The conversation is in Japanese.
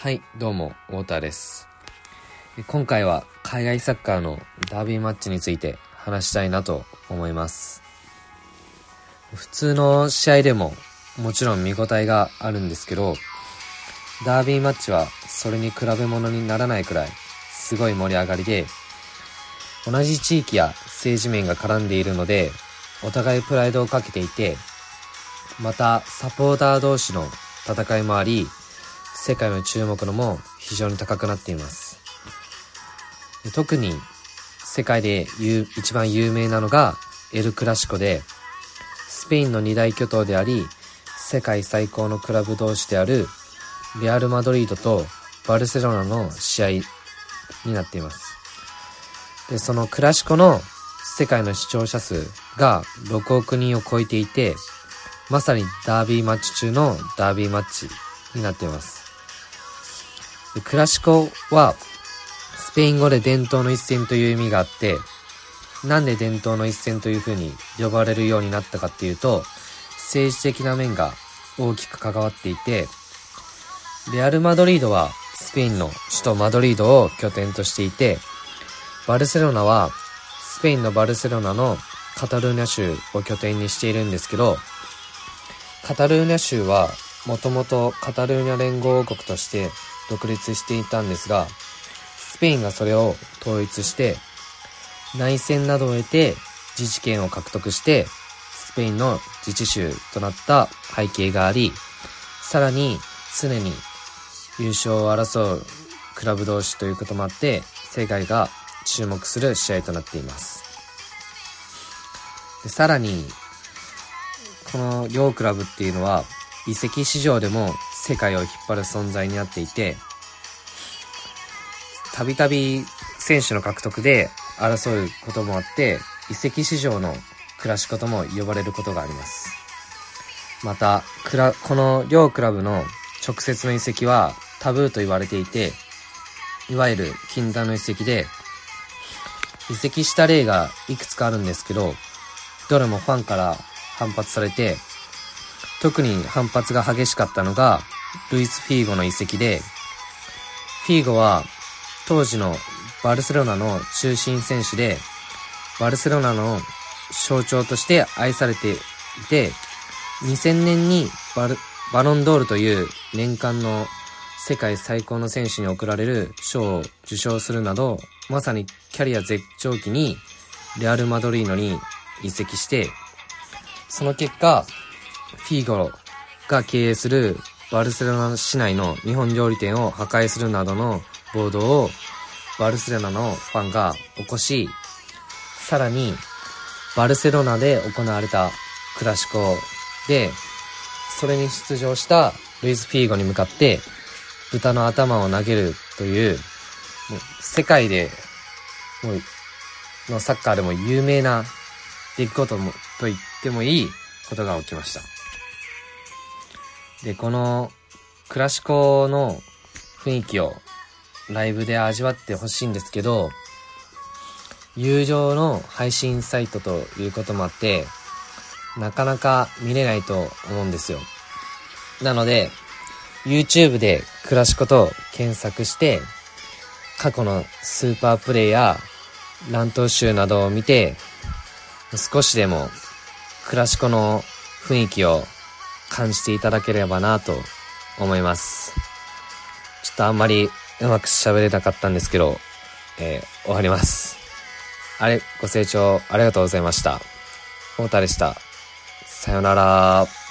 はい、どうも、太田です。今回は海外サッカーのダービーマッチについて話したいなと思います。普通の試合でももちろん見応えがあるんですけど、ダービーマッチはそれに比べ物にならないくらいすごい盛り上がりで、同じ地域や政治面が絡んでいるので、お互いプライドをかけていて、またサポーター同士の戦いもあり、世界の注目度も非常に高くなっています。特に世界で一番有名なのがエル・クラシコで、スペインの二大巨頭であり、世界最高のクラブ同士であるレアル・マドリードとバルセロナの試合になっています。で、そのクラシコの世界の視聴者数が6億人を超えていて、まさにダービーマッチ中のダービーマッチになっています。クラシコはスペイン語で伝統の一戦という意味があって、なんで伝統の一戦という風に呼ばれるようになったかっていうと、政治的な面が大きく関わっていて、レアル・マドリードはスペインの首都マドリードを拠点としていて、バルセロナはスペインのバルセロナのカタルーニャ州を拠点にしているんですけど、カタルーニャ州はもともとカタルーニャ連合王国として独立していたんですが、スペインがそれを統一して、内戦などを得て自治権を獲得して、スペインの自治州となった背景があり、さらに常に優勝を争うクラブ同士ということもあって、世界が注目する試合となっています。さらに、この両クラブっていうのは、移籍市場でも世界を引っ張る存在になっていて、たびたび選手の獲得で争うこともあって、移籍市場のクラシコとも呼ばれることがあります。また、クラ、この両クラブの直接の移籍はタブーと言われていて、いわゆる禁断の移籍で、移籍した例がいくつかあるんですけど、どれもファンから反発されて、特に反発が激しかったのが、ルイス・フィーゴの移籍で、フィーゴは当時のバルセロナの中心選手で、バルセロナの象徴として愛されていて、2000年にバルバロンドールという年間の世界最高の選手に贈られる賞を受賞するなど、まさにキャリア絶頂期にレアル・マドリーノに移籍して、その結果、フィーゴが経営するバルセロナ市内の日本料理店を破壊するなどの暴動をバルセロナのファンが起こし、さらにバルセロナで行われたクラシコで、それに出場したルイス・フィーゴに向かって豚の頭を投げるという、もう世界でもうのサッカーでも有名な出来事もと言ってもいいことが起きました。で、このクラシコの雰囲気をライブで味わってほしいんですけど、友情の配信サイトということもあって、なかなか見れないと思うんですよ。なので、YouTube でクラシコと検索して、過去のスーパープレイや乱闘集などを見て、少しでもクラシコの雰囲気を感じていただければなと思います。ちょっとあんまりうまく喋れなかったんですけど、えー終わります。あれ、ご清聴ありがとうございました。太田でした。さよなら。